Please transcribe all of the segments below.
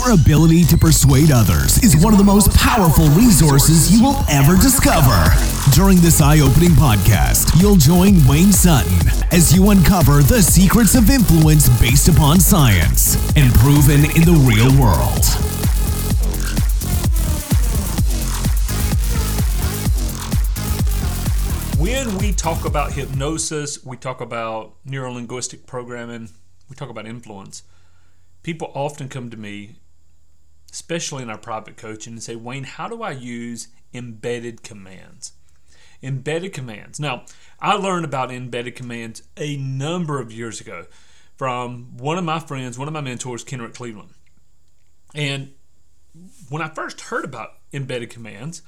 Your ability to persuade others is one of the most powerful resources you will ever discover. During this eye opening podcast, you'll join Wayne Sutton as you uncover the secrets of influence based upon science and proven in the real world. When we talk about hypnosis, we talk about neuro linguistic programming, we talk about influence, people often come to me, especially in our private coaching, and say, Wayne, how do I use embedded commands? Embedded commands. Now, I learned about embedded commands a number of years ago from one of my friends, one of my mentors, Kenrick Cleveland. And when I first heard about embedded commands,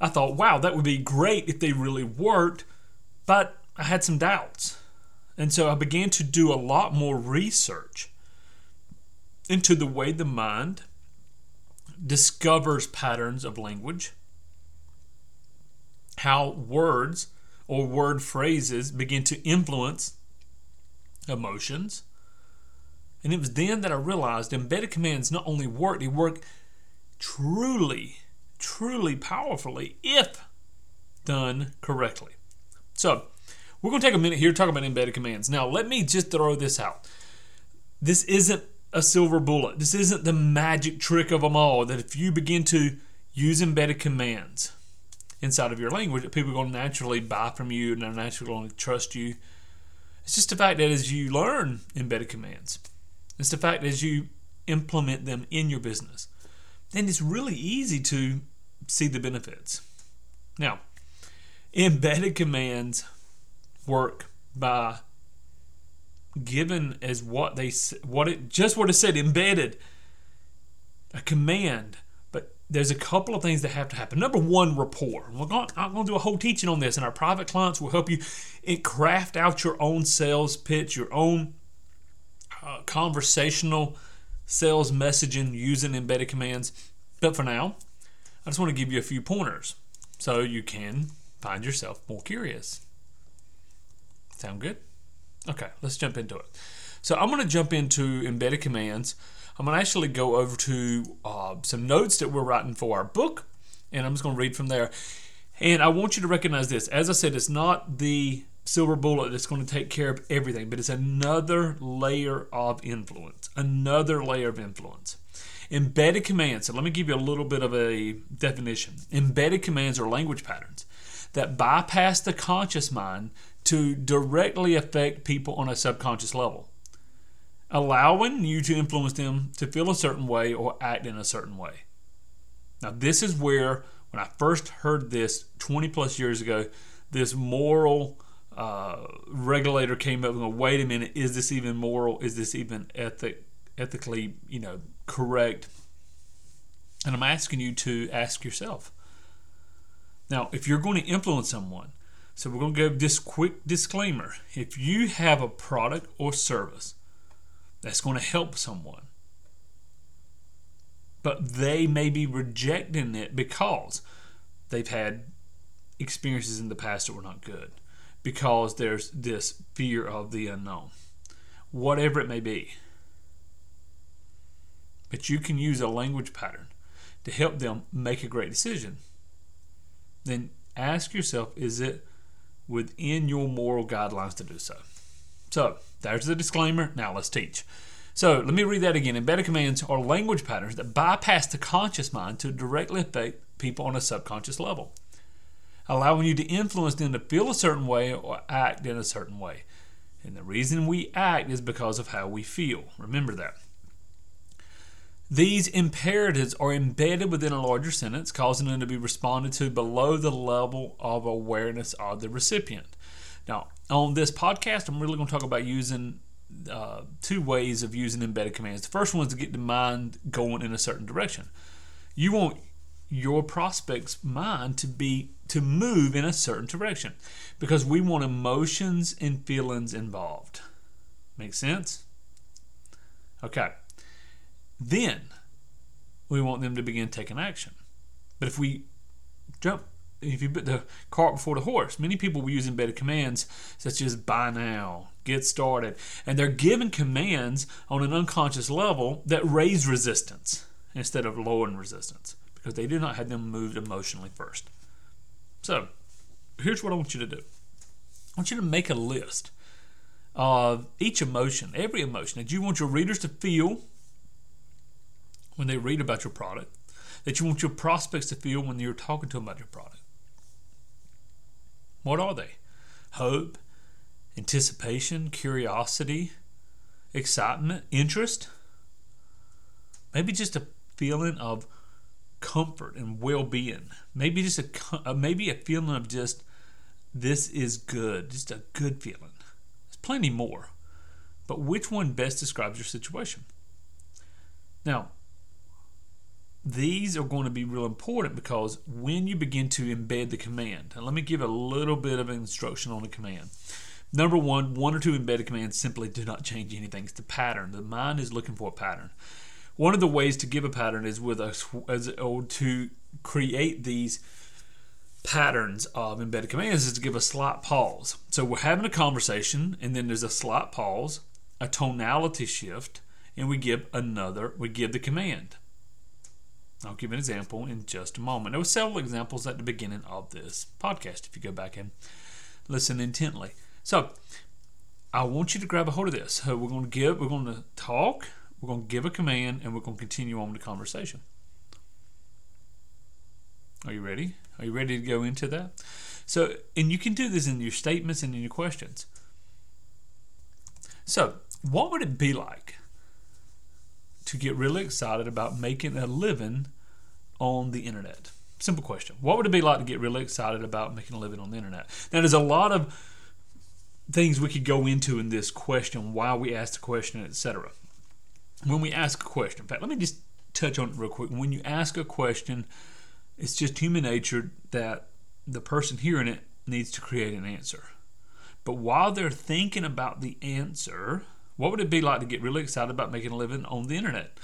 I thought, wow, that would be great if they really worked, but I had some doubts. And so I began to do a lot more research into the way the mind discovers patterns of language, how words or word phrases begin to influence emotions. And it was then that I realized embedded commands not only work, they work truly truly powerfully if done correctly. So, we're going to take a minute here to talk about embedded commands. Now, let me just throw this out. This isn't a silver bullet. This isn't the magic trick of them all that if you begin to use embedded commands inside of your language, that people are going to naturally buy from you and they're naturally going to trust you. It's just the fact that as you learn embedded commands, it's the fact that as you implement them in your business, then it's really easy to see the benefits. Now, embedded commands work by given as what they what it just what it said embedded a command but there's a couple of things that have to happen number one rapport we're going, i'm going to do a whole teaching on this and our private clients will help you craft out your own sales pitch your own uh, conversational sales messaging using embedded commands but for now I just want to give you a few pointers so you can find yourself more curious. Sound good? Okay, let's jump into it. So I'm going to jump into embedded commands. I'm going to actually go over to uh, some notes that we're writing for our book, and I'm just going to read from there. And I want you to recognize this. As I said, it's not the silver bullet that's going to take care of everything, but it's another layer of influence. Another layer of influence. Embedded commands, so let me give you a little bit of a definition. Embedded commands are language patterns that bypass the conscious mind to directly affect people on a subconscious level, allowing you to influence them to feel a certain way or act in a certain way. Now, this is where, when I first heard this 20 plus years ago, this moral uh, regulator came up and went, wait a minute, is this even moral? Is this even ethic, ethically, you know, correct. And I'm asking you to ask yourself. Now, if you're going to influence someone, so we're going to give this quick disclaimer. If you have a product or service that's going to help someone, but they may be rejecting it because they've had experiences in the past that were not good, because there's this fear of the unknown, whatever it may be but you can use a language pattern to help them make a great decision, then ask yourself is it within your moral guidelines to do so? So, there's the disclaimer. Now let's teach. So, let me read that again. Embedded commands are language patterns that bypass the conscious mind to directly affect people on a subconscious level, allowing you to influence them to feel a certain way or act in a certain way. And the reason we act is because of how we feel. Remember that. These imperatives are embedded within a larger sentence, causing them to be responded to below the level of awareness of the recipient. Now, on this podcast, I'm really going to talk about using uh, two ways of using embedded commands. The first one is to get the mind going in a certain direction. You want your prospect's mind to be to move in a certain direction because we want emotions and feelings involved. Make sense? Okay. Then we want them to begin taking action. But if we jump if you put the cart before the horse, many people will use embedded commands such as buy now, get started, and they're given commands on an unconscious level that raise resistance instead of lowering resistance because they do not have them moved emotionally first. So, here's what I want you to do I want you to make a list of each emotion, every emotion that you want your readers to feel when they read about your product, that you want your prospects to feel when you're talking to them about your product. What are they? Hope, anticipation, curiosity, excitement, interest. Maybe just a feeling of comfort and well-being. Maybe just a uh, maybe a feeling of just this is good, just a good feeling. There's plenty more. But which one best describes your situation? Now, these are going to be real important because when you begin to embed the command, and let me give a little bit of instruction on the command. Number one, one or two embedded commands simply do not change anything. It's the pattern. The mind is looking for a pattern. One of the ways to give a pattern is with a, as, or to create these patterns of embedded commands is to give a slight pause. So we're having a conversation, and then there's a slight pause, a tonality shift, and we give another, we give the command. I'll give an example in just a moment. There were several examples at the beginning of this podcast if you go back and listen intently. So I want you to grab a hold of this. So we're going to give, we're going to talk, we're going to give a command, and we're going to continue on with the conversation. Are you ready? Are you ready to go into that? So, and you can do this in your statements and in your questions. So, what would it be like to get really excited about making a living on the internet? Simple question. What would it be like to get really excited about making a living on the internet? Now, there's a lot of things we could go into in this question, why we asked the question, etc. When we ask a question, in fact, let me just touch on it real quick. When you ask a question, it's just human nature that the person hearing it needs to create an answer. But while they're thinking about the answer, what would it be like to get really excited about making a living on the internet?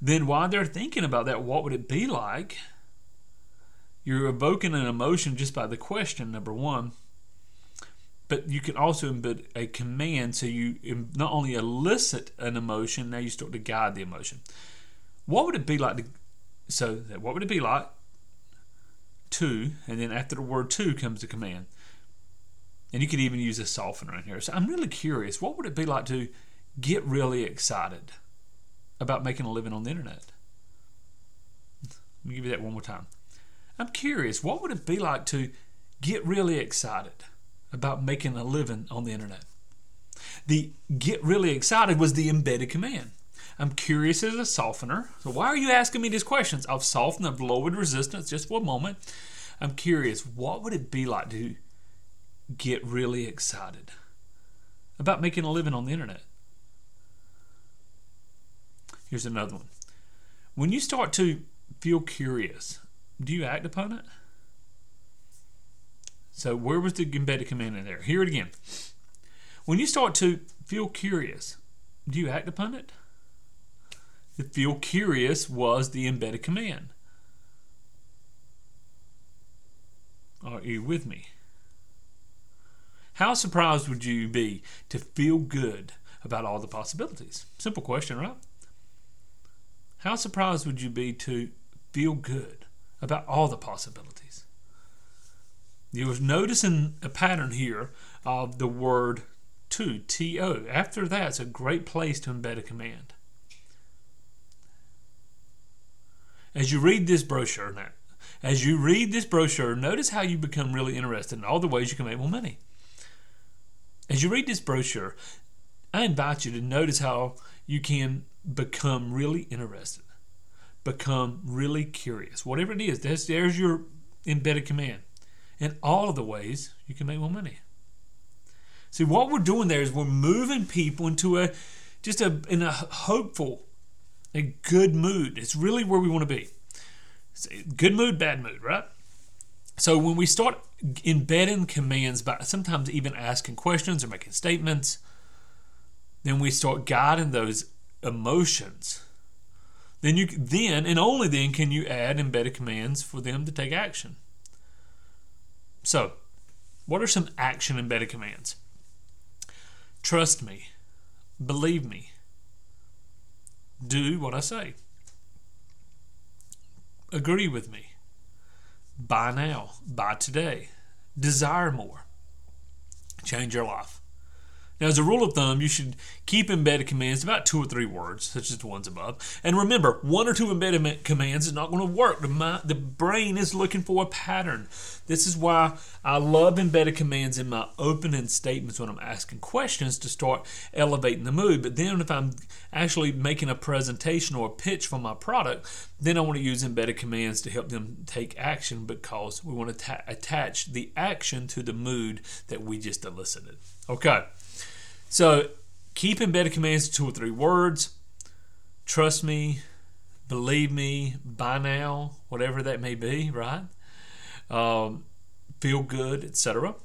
Then, while they're thinking about that, what would it be like? You're evoking an emotion just by the question, number one. But you can also embed a command so you not only elicit an emotion, now you start to guide the emotion. What would it be like to, so what would it be like to, and then after the word to comes the command. And you could even use a softener in here. So I'm really curious, what would it be like to get really excited about making a living on the internet. Let me give you that one more time. I'm curious, what would it be like to get really excited about making a living on the internet? The get really excited was the embedded command. I'm curious as a softener. So, why are you asking me these questions? I've softened, I've lowered resistance just for a moment. I'm curious, what would it be like to get really excited about making a living on the internet? Here's another one. When you start to feel curious, do you act upon it? So, where was the embedded command in there? Hear it again. When you start to feel curious, do you act upon it? The feel curious was the embedded command. Are you with me? How surprised would you be to feel good about all the possibilities? Simple question, right? How surprised would you be to feel good about all the possibilities? You was noticing a pattern here of the word to, T-O. After that, it's a great place to embed a command. As you read this brochure now, as you read this brochure, notice how you become really interested in all the ways you can make more money. As you read this brochure, I invite you to notice how you can become really interested, become really curious. Whatever it is, there's, there's your embedded command. In all of the ways you can make more money. See, what we're doing there is we're moving people into a just a in a hopeful, a good mood. It's really where we want to be. Good mood, bad mood, right? So when we start embedding commands by sometimes even asking questions or making statements, then we start guiding those emotions. Then you then and only then can you add embedded commands for them to take action. So, what are some action embedded commands? Trust me. Believe me. Do what I say. Agree with me. Buy now. Buy today. Desire more. Change your life. Now, as a rule of thumb, you should keep embedded commands about two or three words, such as the ones above. And remember, one or two embedded commands is not going to work. The, the brain is looking for a pattern. This is why I love embedded commands in my opening statements when I'm asking questions to start elevating the mood. But then, if I'm actually making a presentation or a pitch for my product, then I want to use embedded commands to help them take action because we want to ta- attach the action to the mood that we just elicited. Okay. So keep embedded commands to two or three words. Trust me, believe me, buy now, whatever that may be, right? Um, feel good, etc.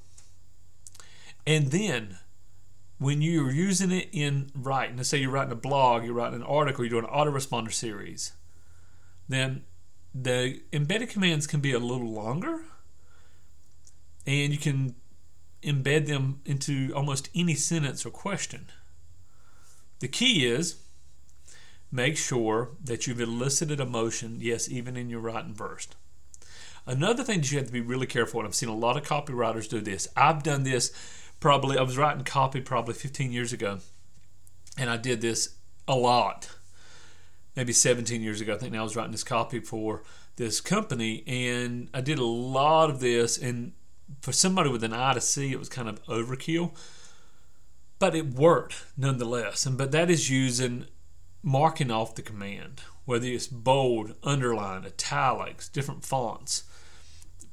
And then when you're using it in writing, let's say you're writing a blog, you're writing an article, you're doing an autoresponder series, then the embedded commands can be a little longer and you can embed them into almost any sentence or question. The key is make sure that you've elicited emotion, yes, even in your writing verse. Another thing that you have to be really careful, and I've seen a lot of copywriters do this. I've done this probably, I was writing copy probably 15 years ago, and I did this a lot. Maybe 17 years ago, I think now I was writing this copy for this company, and I did a lot of this, and for somebody with an eye to see, it was kind of overkill. But it worked nonetheless. And but that is using marking off the command, whether it's bold, underline, italics, different fonts.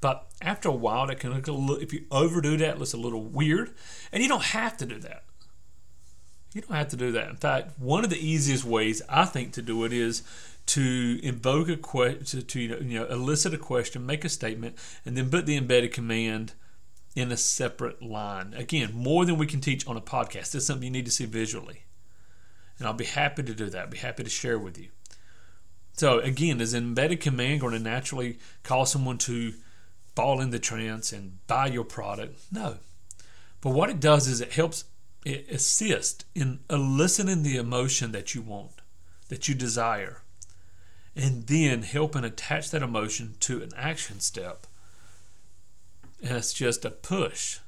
But after a while, that can look a little, if you overdo that, it looks a little weird. And you don't have to do that. You don't have to do that. In fact, one of the easiest ways I think to do it is to invoke a question, to you know elicit a question, make a statement, and then put the embedded command in a separate line. Again, more than we can teach on a podcast. It's something you need to see visually, and I'll be happy to do that. I'll be happy to share with you. So again, is an embedded command going to naturally cause someone to fall in the trance and buy your product? No. But what it does is it helps it assist in eliciting the emotion that you want, that you desire and then help and attach that emotion to an action step. And it's just a push,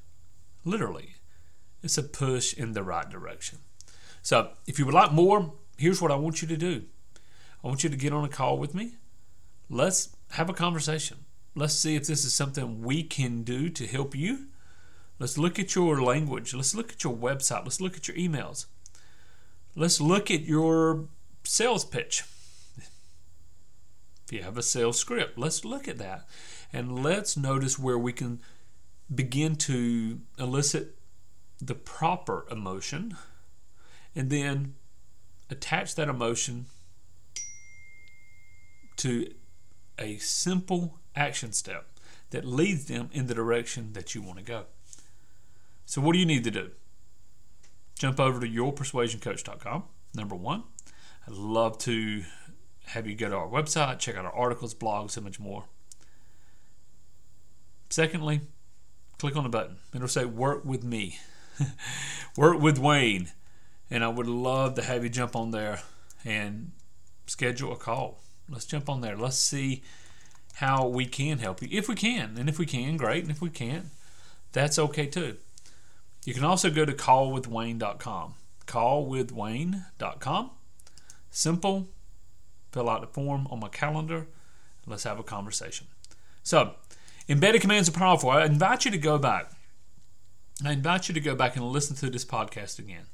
literally. It's a push in the right direction. So, if you would like more, here's what I want you to do I want you to get on a call with me. Let's have a conversation. Let's see if this is something we can do to help you. Let's look at your language. Let's look at your website. Let's look at your emails. Let's look at your sales pitch. If you have a sales script, let's look at that and let's notice where we can begin to elicit the proper emotion and then attach that emotion to a simple action step that leads them in the direction that you want to go. So, what do you need to do? Jump over to yourpersuasioncoach.com. Number one, I'd love to have you go to our website, check out our articles, blogs, so much more. Secondly, click on the button. It'll say Work with me, Work with Wayne. And I would love to have you jump on there and schedule a call. Let's jump on there. Let's see how we can help you. If we can. And if we can, great. And if we can't, that's okay too. You can also go to callwithwayne.com. Callwithwayne.com. Simple, fill out the form on my calendar. and Let's have a conversation. So, embedded commands are powerful. I invite you to go back. I invite you to go back and listen to this podcast again.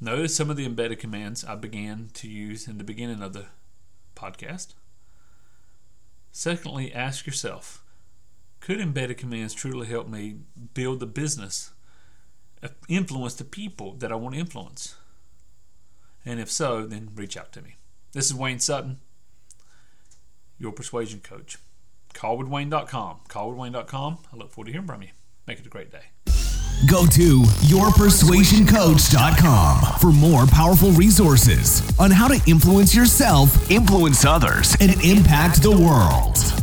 Notice some of the embedded commands I began to use in the beginning of the podcast. Secondly, ask yourself could embedded commands truly help me build the business, uh, influence the people that I want to influence? And if so, then reach out to me. This is Wayne Sutton, your persuasion coach. Callwithwayne.com. Callwithwayne.com. I look forward to hearing from you. Make it a great day. Go to yourpersuasioncoach.com for more powerful resources on how to influence yourself, influence others, and impact the world.